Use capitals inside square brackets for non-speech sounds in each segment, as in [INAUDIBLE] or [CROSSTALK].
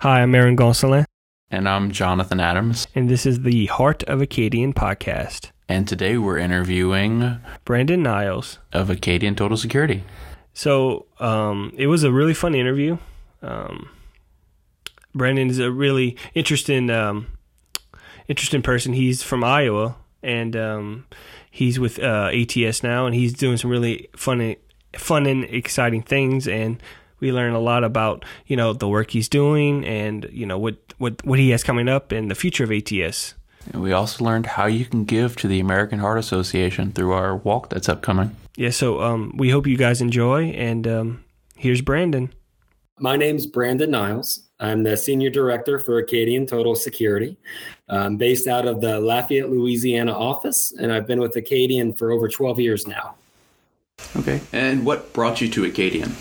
Hi, I'm Aaron Gonsalin, And I'm Jonathan Adams. and this is the Heart of Acadian podcast. And today we're interviewing Brandon Niles. of Acadian Total Security. So um, it was a really fun interview. Um, Brandon is a really interesting, um, interesting person. He's from Iowa, and um, he's with uh, ATS now, and he's doing some really fun, fun and exciting things. And we learn a lot about you know the work he's doing, and you know what what what he has coming up, and the future of ATS. And we also learned how you can give to the American Heart Association through our walk that's upcoming. Yeah, so um, we hope you guys enjoy, and um, here's Brandon. My name's Brandon Niles. I'm the Senior Director for Acadian Total Security. I'm based out of the Lafayette, Louisiana office, and I've been with Acadian for over 12 years now. Okay. And what brought you to Acadian?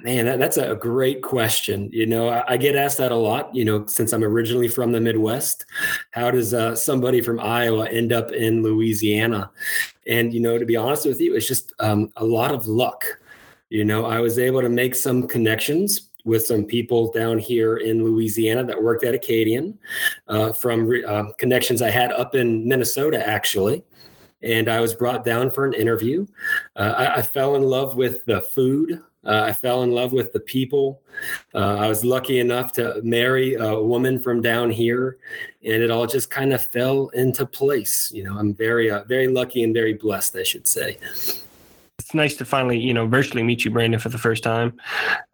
Man, that, that's a great question. You know, I, I, get asked that a lot, you know, since I'm originally from the Midwest. How does uh, somebody from Iowa end up in Louisiana? And, you know, to be honest with you, it's just um, a lot of luck. You know, I was able to make some connections with some people down here in Louisiana that worked at Acadian uh, from uh, connections I had up in Minnesota, actually. And I was brought down for an interview. Uh, I, I, fell in love with the food. Uh, I fell in love with the people. Uh, I was lucky enough to marry a woman from down here, and it all just kind of fell into place. You know, I'm very, uh, very lucky and very blessed, I should say it's nice to finally, you know, virtually meet you, Brandon, for the first time.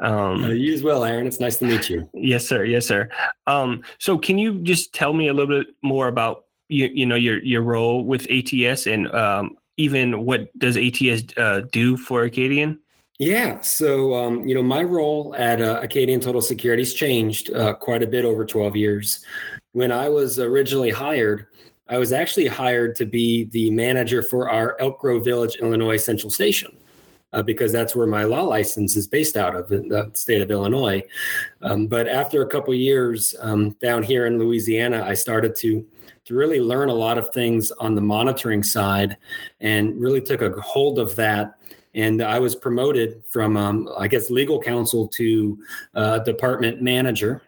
Um, uh, you as well, Aaron. It's nice to meet you. Yes, sir. Yes, sir. Um, so, can you just tell me a little bit more about you, you know, your your role with ATS and um, even what does ATS uh, do for Acadian? Yeah, so um, you know, my role at uh, Acadian Total Security's changed uh, quite a bit over 12 years. When I was originally hired, I was actually hired to be the manager for our Elk Grove Village, Illinois Central Station. Uh, because that's where my law license is based out of in the state of Illinois. Um, but after a couple years um, down here in Louisiana, I started to to really learn a lot of things on the monitoring side, and really took a hold of that. And I was promoted from, um, I guess, legal counsel to uh, department manager.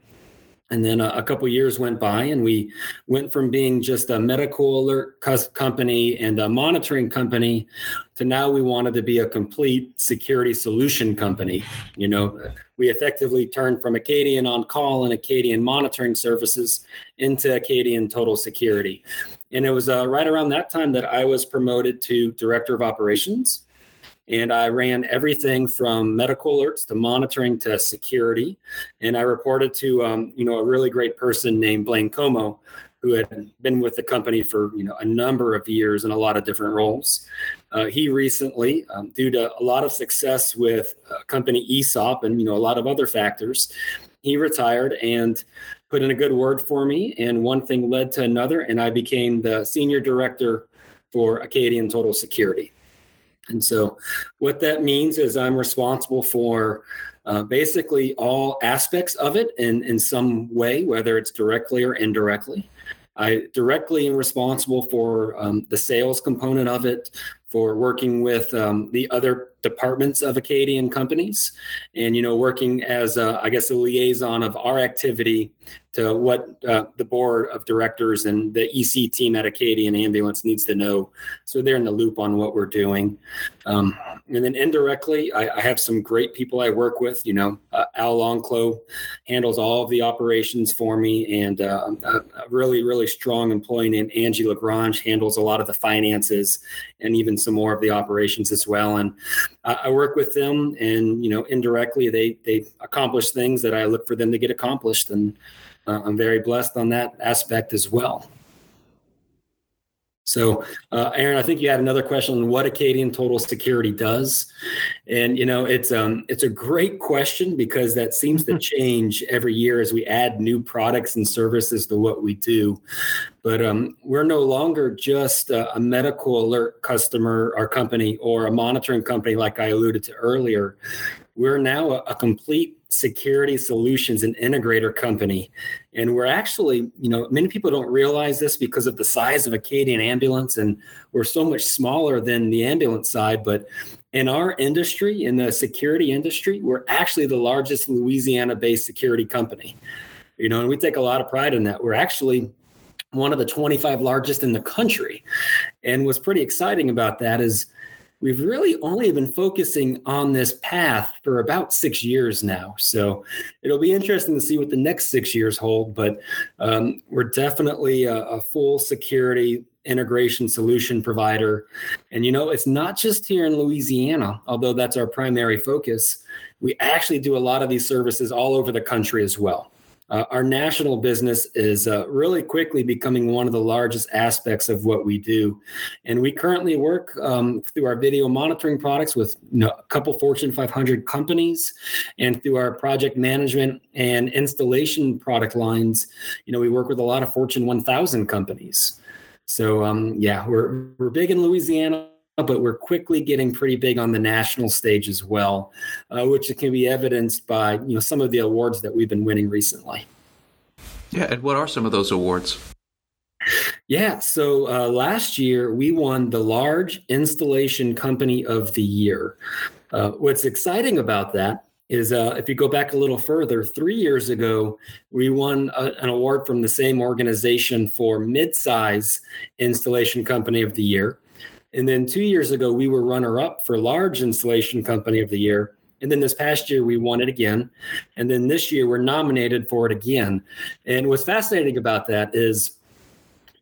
And then a, a couple years went by and we went from being just a medical alert company and a monitoring company to now we wanted to be a complete security solution company. You know we effectively turned from acadian on call and acadian monitoring services into acadian total security. And it was uh, right around that time that i was promoted to director of operations and I ran everything from medical alerts to monitoring to security. And I reported to um, you know a really great person named Blaine Comeaux, who had been with the company for you know a number of years in a lot of different roles. Uh, he recently, um, due to a lot of success with uh, company ESOP and you know a lot of other factors, he retired and put in a good word for me. And one thing led to another, and I became the senior director for Acadian Total Security. And so, what that means is I'm responsible for uh, basically all aspects of it in, in some way, whether it's directly or indirectly. I directly am responsible for um, the sales component of it, for working with um, the other departments of Acadian companies, and you know, working as a, I guess a liaison of our activity to what uh, the board of directors and the EC team at Acadian Ambulance needs to know, so they're in the loop on what we're doing. Um, and then indirectly, I, I, have some great people I work with. You know, uh, Al Longclow handles all of the operations for me, and uh, a, a, really, really strong employee named Angie Lagrange handles a lot of the finances and even some more of the operations as well. And I, I work with them, and you know, indirectly, they they accomplish things that I look for them to get accomplished, and uh, I'm very blessed on that aspect as well. So, uh, Aaron, I think you had another question on what Acadian Total Security does, and you know it's um it's a great question because that seems to [LAUGHS] change every year as we add new products and services to what we do. But um, we're no longer just a, a medical alert customer or company or a monitoring company like I alluded to earlier. We're now a, a complete security solutions and integrator company. And we're actually, you know, many people don't realize this because of the size of Acadian Ambulance, and we're so much smaller than the ambulance side. But in our industry, in the security industry, we're actually the largest Louisiana based security company. You know, and we take a lot of pride in that. We're actually one of the 25 largest in the country. And what's pretty exciting about that is we've really only been focusing on this path for about six years now. So it'll be interesting to see what the next six years hold. But um, we're definitely a, a full security integration solution provider. And you know, it's not just here in Louisiana, although that's our primary focus. We actually do a lot of these services all over the country as well. Uh, our national business is uh, really quickly becoming one of the largest aspects of what we do. And we currently work um, through our video monitoring products with you know, a couple Fortune 500 companies and through our project management and installation product lines. You know, we work with a lot of Fortune 1000 companies. So, um, yeah, we're, we're big in Louisiana but we're quickly getting pretty big on the national stage as well, uh, which can be evidenced by you know some of the awards that we've been winning recently. Yeah, and what are some of those awards? Yeah, so uh, last year we won the Large Installation Company of the Year. Uh, what's exciting about that is uh, if you go back a little further, three years ago, we won a, an award from the same organization for Midsize Installation Company of the Year. And then two years ago, we were runner up for Large Installation Company of the Year. And then this past year, we won it again. And then this year, we're nominated for it again. And what's fascinating about that is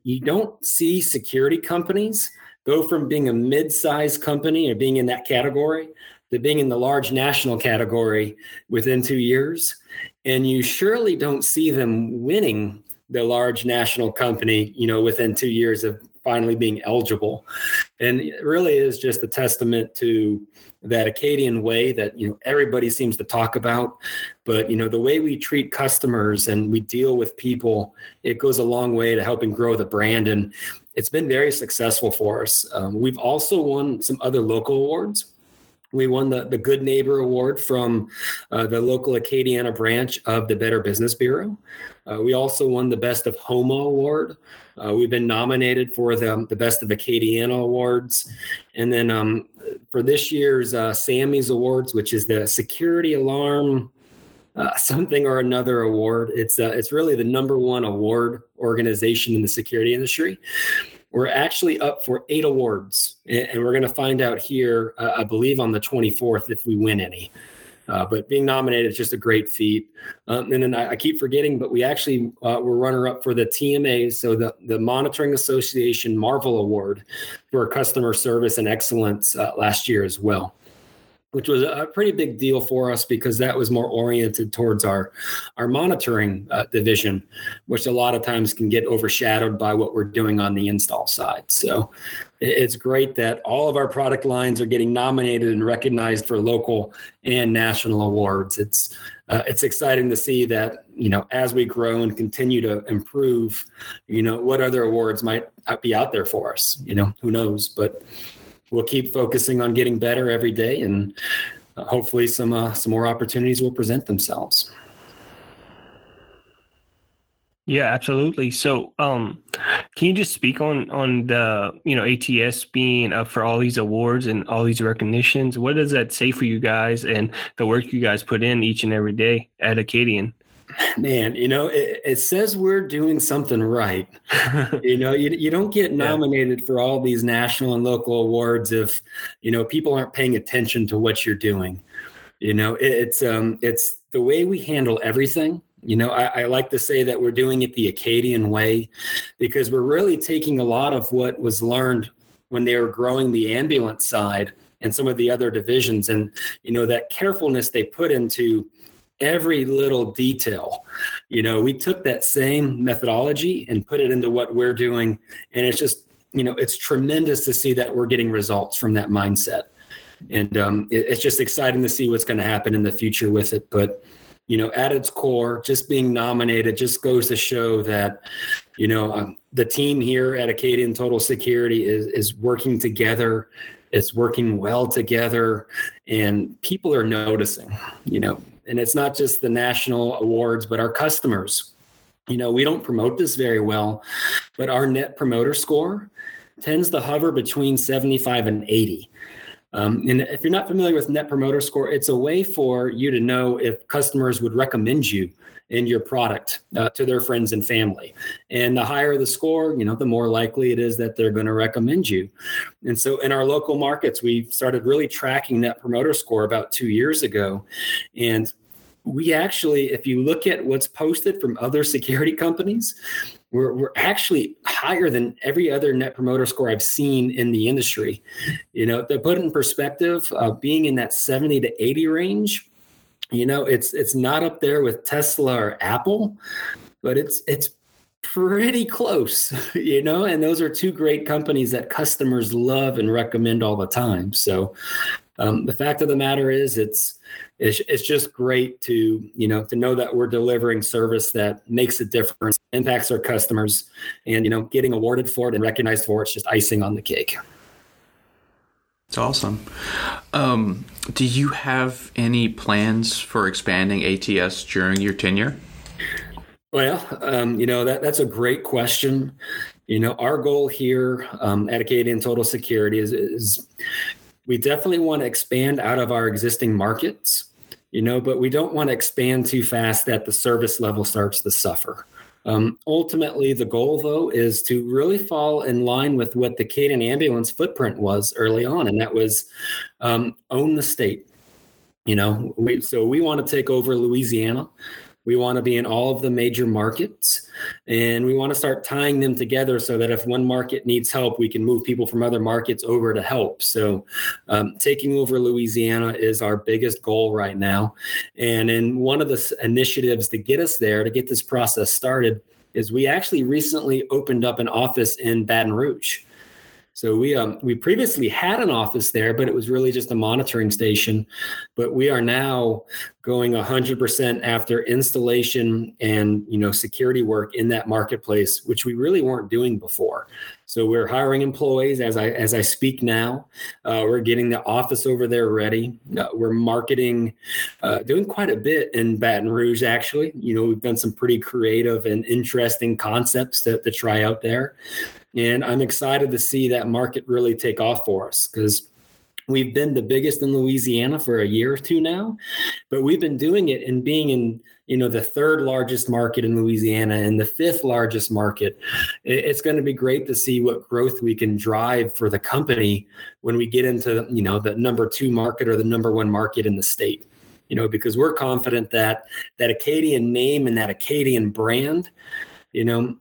you don't see security companies go from being a mid sized company or being in that category to being in the large national category within two years. And you surely don't see them winning the large national company, you know, within two years of finally being eligible. And it really is just a testament to that Acadian way that you know everybody seems to talk about. But you know, the way we treat customers and we deal with people, it goes a long way to helping grow the brand. And it's been very successful for us. Um, we've also won some other local awards. We won the, the Good Neighbor Award from uh, the local Acadiana branch of the Better Business Bureau. Uh, we also won the Best of Houma Award. Uh, we've been nominated for the, the Best of Acadiana Awards. And then um, for this year's uh, Sammy's Awards, which is the Security Alarm uh, [LAUGHS] something or another award. It's uh, it's really the number one award organization in the security industry. We're actually up for eight awards, and we're going to find out here, uh, I believe, on the 24th if we win any. Uh, but being nominated is just a great feat. Um, and then I, I, keep forgetting, but we actually uh, were runner up for the TMA, so the, the Monitoring Association Marvel Award for customer service and excellence uh, last year as well which was a pretty big deal for us because that was more oriented towards our our monitoring uh, division, which a lot of times can get overshadowed by what we're doing on the install side. So it's great that all of our product lines are getting nominated and recognized for local and national awards. It's uh, it's exciting to see that you know as we grow and continue to improve, you know what other awards might be out there for us. You know who knows, but we'll keep focusing on getting better every day, and uh, hopefully some uh, some more opportunities will present themselves. Yeah, absolutely. So, um, can you just speak on on the you know ATS being up for all these awards and all these recognitions? What does that say for you guys and the work you guys put in each and every day at Acadian? Man you know it, it, says we're doing something right. [LAUGHS] You know you, you don't get nominated yeah. for all these national and local awards if you know people aren't paying attention to what you're doing. You know it, it's um it's the way we handle everything. You know I, I like to say that we're doing it the acadian way because we're really taking a lot of what was learned when they were growing the ambulance side and some of the other divisions and you know that carefulness they put into every little detail. You know, we took that same methodology and put it into what we're doing. And it's just, you know, it's tremendous to see that we're getting results from that mindset. And um, it, it's just exciting to see what's going to happen in the future with it. But, you know, at its core, just being nominated just goes to show that, you know, um, the team here at Acadian Total Security is, is working together it's working well together and people are noticing you know and it's not just the national awards, but our customers. You know, we don't promote this very well, but our net promoter score tends to hover between 75 and 80. Um, and if you're not familiar with Net Promoter Score, it's a way for you to know if customers would recommend you in your product uh, to their friends and family. And the higher the score, you know, the more likely it is that they're going to recommend you. And so in our local markets, we started really tracking Net Promoter Score about two years ago. And we actually, if you look at what's posted from other security [LAUGHS] companies, we're, we're actually higher than every other net promoter score I've seen in the industry. You know, to put it in perspective, uh, being in that 70 to 80 range, you know, it's it's not up there with Tesla or Apple, but it's it's pretty close, [LAUGHS] you know, and those are two great companies that customers love and recommend all the time. So um, the fact of the matter is it's it's, it's just great to you know to know that we're delivering service that makes a difference impacts our customers and you know getting awarded for it and recognized for it's just icing on the cake. It's awesome. Um, do you have any plans for expanding ats during your tenure? Well um, you know that that's a great question. You know our goal here um, at acadian total security is, is we definitely want to expand out of our existing markets you know, but we don't want to expand too fast that the service level starts to suffer. Um, ultimately, the goal, though, is to really fall in line with what the Acadian ambulance footprint was early on, and that was um, own the state. You know, we, so we want to take over Louisiana. We want to be in all of the major markets and we want to start tying them together so that if one market needs help, we can move people from other markets over to help. So, um, taking over Louisiana is our biggest goal right now. And in one of the initiatives to get us there, to get this process started, is we actually recently opened up an office in Baton Rouge. So we um, we previously had an office there, but it was really just a monitoring station. But we are now going 100% after installation and you know security work in that marketplace, which we really weren't doing before. So we're hiring employees as I as I speak now. Uh, we're getting the office over there ready. Uh, we're marketing, uh, doing quite a bit in Baton Rouge. Actually, you know we've done some pretty creative and interesting concepts to, to try out there. And I'm excited to see that market really take off for us because we've been the biggest in Louisiana for a year or two now, but we've been doing it and being in you know the third largest market in Louisiana and the fifth largest market. It's going to be great to see what growth we can drive for the company when we get into you know the number two market or the number one market in the state. You know because we're confident that that Acadian name and that Acadian brand, you know,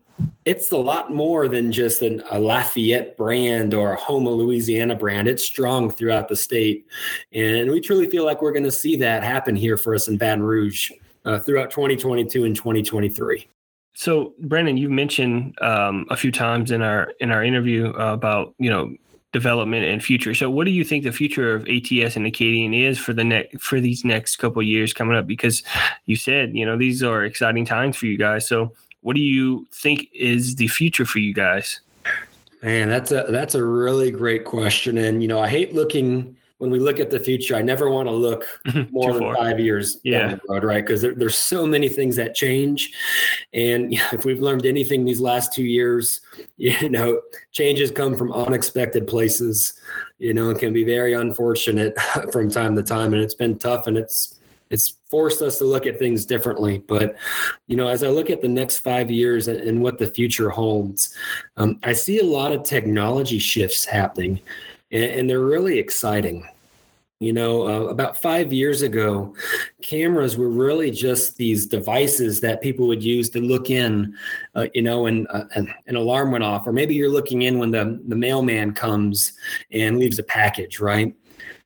it's a lot more than just an, a Lafayette brand or a Houma, Louisiana brand. It's strong throughout the state. And we truly feel like we're going to see that happen here for us in Baton Rouge uh, throughout 2022 and 2023. So, Brandon, you've mentioned um, a few times in our in our interview uh, about you know development and future. So, what do you think the future of ATS and Acadian is for the next for these next couple years coming up? Because you said you know these are exciting times for you guys. So, what do you think is the future for you guys? Man, that's a that's a really great question. And you know, I hate looking when we look at the future. I never want to look [LAUGHS] more than five years yeah. down the road, right? Because there, there's so many things that change. And [LAUGHS] if we've learned anything these last two years, [LAUGHS] you know, changes come from unexpected places. You know, it can be very unfortunate from time to time, and it's been tough. And it's it's forced us to look at things differently. But you know, as I look at the next five years and, what the future holds, um, I see a lot of technology shifts happening, and, and they're really exciting. You know, uh, about five years ago, cameras were really just these devices that people would use to look in, uh, you know, and uh, an, an, alarm went off, or maybe you're looking in when the, the mailman comes and leaves a package, right?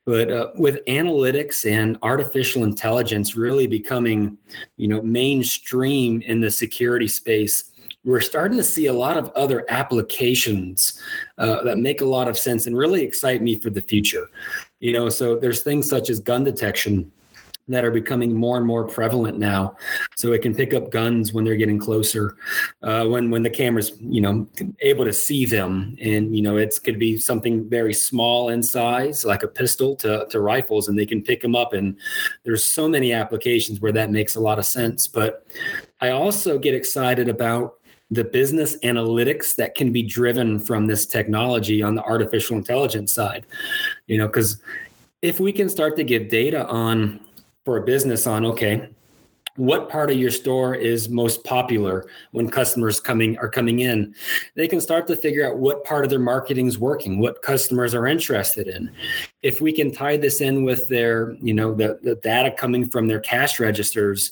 But uh, with analytics and artificial intelligence really becoming, you know, mainstream in the security space, we're starting to see a lot of other applications uh, that make a lot of sense and really excite me for the future. You know, so there's things such as gun detection that are becoming more and more prevalent now. So it can pick up guns when they're getting closer, uh, when when the camera's you know able to see them, and you know it's could be something very small in size, like a pistol to to rifles, and they can pick them up. And there's so many applications where that makes a lot of sense. But I also get excited about the business analytics that can be driven from this technology on the artificial intelligence side. You know, because if we can start to give data on for a business on okay what part of your store is most popular when customers coming are coming in? They can start to figure out what part of their marketing is working what customers are interested in. If we can tie this in with their you know the, the data coming from their cash registers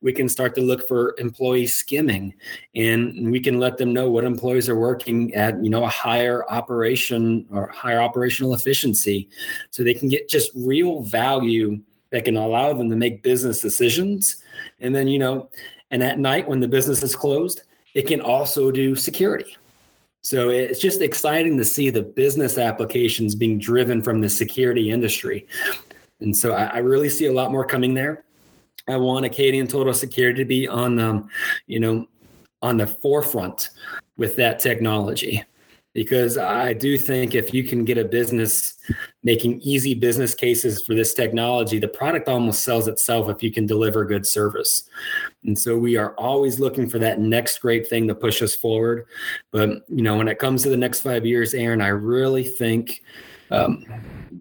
we can start to look for employee skimming and we can let them know what employees are working at you know a higher operation or higher operational efficiency so they can get just real value that can allow them to make business decisions. And then, you know, and at night when the business is closed, it can also do security. So it's just exciting to see the business applications being driven from the security industry. And so I, I really see a lot more coming there. I want Acadian Total Security to be on, um, you know, on the forefront with that technology because I do think if you can get a business making easy business cases for this technology, the product almost sells itself if you can deliver good service. And so we are always looking for that next great thing to push us forward. But you know, when it comes to the next five years, Aaron, I really think um,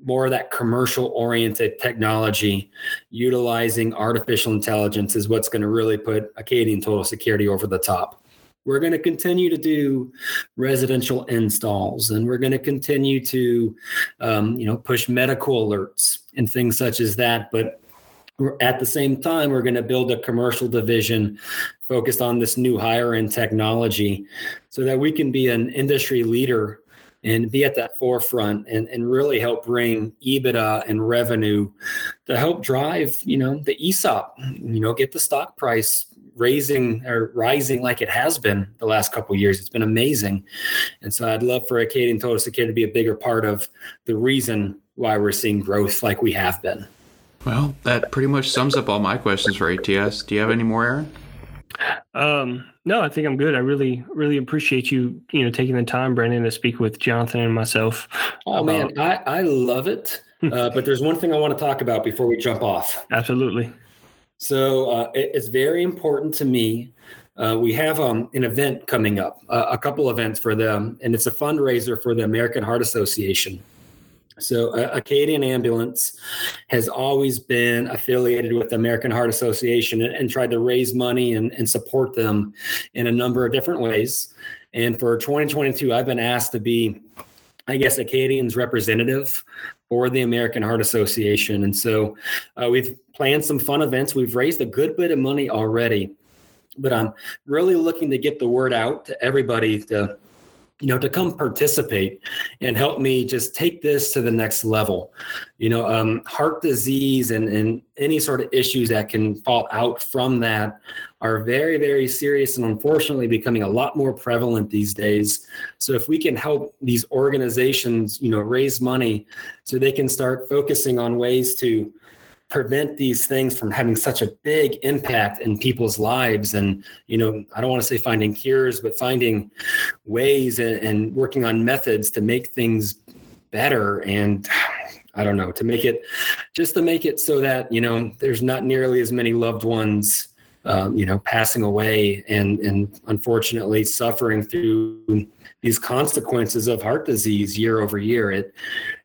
more of that commercial oriented technology utilizing artificial intelligence is what's going to really put Acadian Total Security over the top. We're going to continue to do residential installs, and we're going to continue to, um, you know, push medical alerts and things such as that. But at the same time, we're going to build a commercial division focused on this new higher end technology, so that we can be an industry leader and be at that forefront and, and really help bring EBITDA and revenue to help drive, you know, the ESOP, you know, get the stock price raising or rising like it has been the last couple years. It's been amazing. And so I'd love for Acadian Total Security to be a bigger part of the reason why we're seeing growth like we have been. Well, that pretty much sums up all my questions for ATS. Do you have any more, Aaron? Um, no, I think I'm good. I really, really appreciate you, you know, taking the time, Brandon, to speak with Jonathan and myself. Oh about- man, I, I love it. [LAUGHS] uh, but there's one thing I want to talk about before we jump off. Absolutely. So uh, it, it's very important to me. Uh, we have um, an event coming up, uh, a couple events for them, and it's a fundraiser for the American Heart Association. So, Acadian Ambulance has always been affiliated with the American Heart Association and, and tried to raise money and, and, support them in a number of different ways. And for 2022, I've been asked to be, I guess, Acadian's representative for the American Heart Association. And so uh, we've planned some fun events. We've raised a good bit of money already, but I'm really looking to get the word out to everybody to you know to come participate and help me just take this to the next level. You know um, heart disease and, and any sort of issues that can fall out from that are very very serious and unfortunately becoming a lot more prevalent these days. So if we can help these organizations you know raise money so they can start focusing on ways to prevent these things from having such a big impact in people's lives. And you know i don't want to say finding cures but finding ways and, and, working on methods to make things better and i don't know to make it just to make it so that you know there's not nearly as many loved ones um, you know passing away and and unfortunately suffering through these consequences of heart disease year over year. It,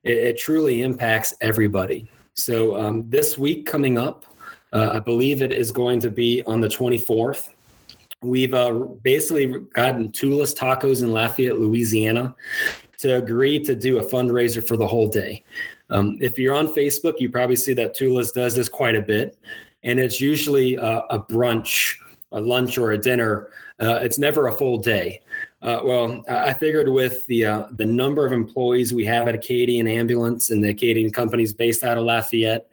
it, it truly impacts everybody so um, this week coming up, uh, I believe it is going to be on the 24th. We've uh, basically gotten Tula's Tacos in Lafayette, Louisiana, to agree to do a fundraiser for the whole day. Um, if you're on Facebook, you probably see that Tula's does this quite a bit, and it's usually uh, a brunch, a lunch, or a dinner. Uh, it's never a full day. Uh, well, I figured with the uh, the number of employees we have at Acadian Ambulance and the Acadian companies based out of Lafayette,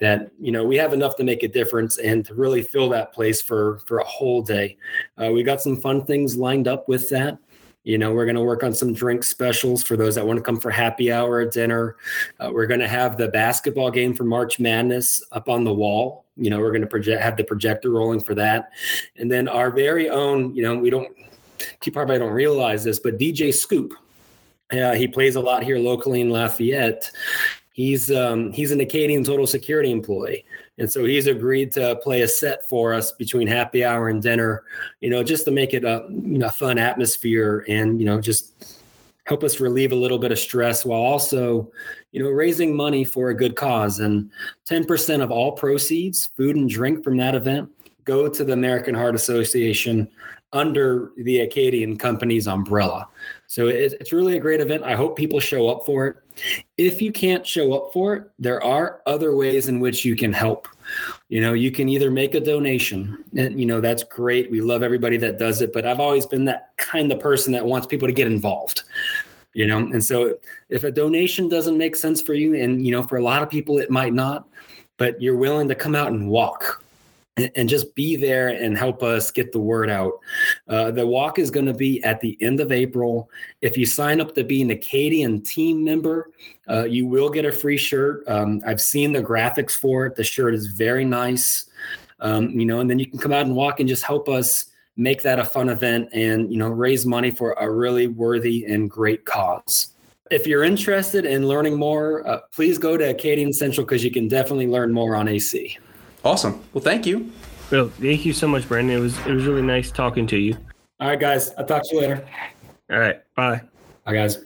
that you know we have enough to make a difference and to really fill that place for for a whole day. Uh, we got some fun things lined up with that. You know, we're going to work on some drink specials for those that want to come for happy hour dinner. Uh, we're going to have the basketball game for March Madness up on the wall. You know, we're going to project have the projector rolling for that, and then our very own. You know, we don't you probably don't realize this, but DJ Scoop, uh, he plays a lot here locally in Lafayette. he's um, he's an Acadian Total Security employee, and so he's agreed to play a set for us between happy hour and dinner, you know, just to make it a you know fun atmosphere and you know just help us relieve a little bit of stress while also you know raising money for a good cause and 10% of all proceeds food and drink from that event go to the american heart association under the acadian company's umbrella. So it, it's really a great event. I hope people show up for it. If you can't show up for it there are other ways in which you can help. You know you can either make a donation and you know that's great. We love everybody that does it but i've always been that kind of person that wants people to get involved you know? And so if a donation doesn't make sense for you and you know for a lot of people it might not but you're willing to come out and walk and just be there and help us get the word out. Uh, the walk is going to be at the end of April. If you sign up to be an Acadian team member, uh, you will get a free shirt. Um, I've seen the graphics for it. The shirt is very nice. Um, you know, and then you can come out and walk and just help us make that a fun event and you know raise money for a really worthy and great cause. If you're interested in learning more, uh, please go to Acadian Central because you can definitely learn more on AC. Awesome. Well, thank you. Well, thank you so much, Brandon. It was it was really nice talking to you. All right, guys. I'll talk to you later. All right. Bye. Bye, guys.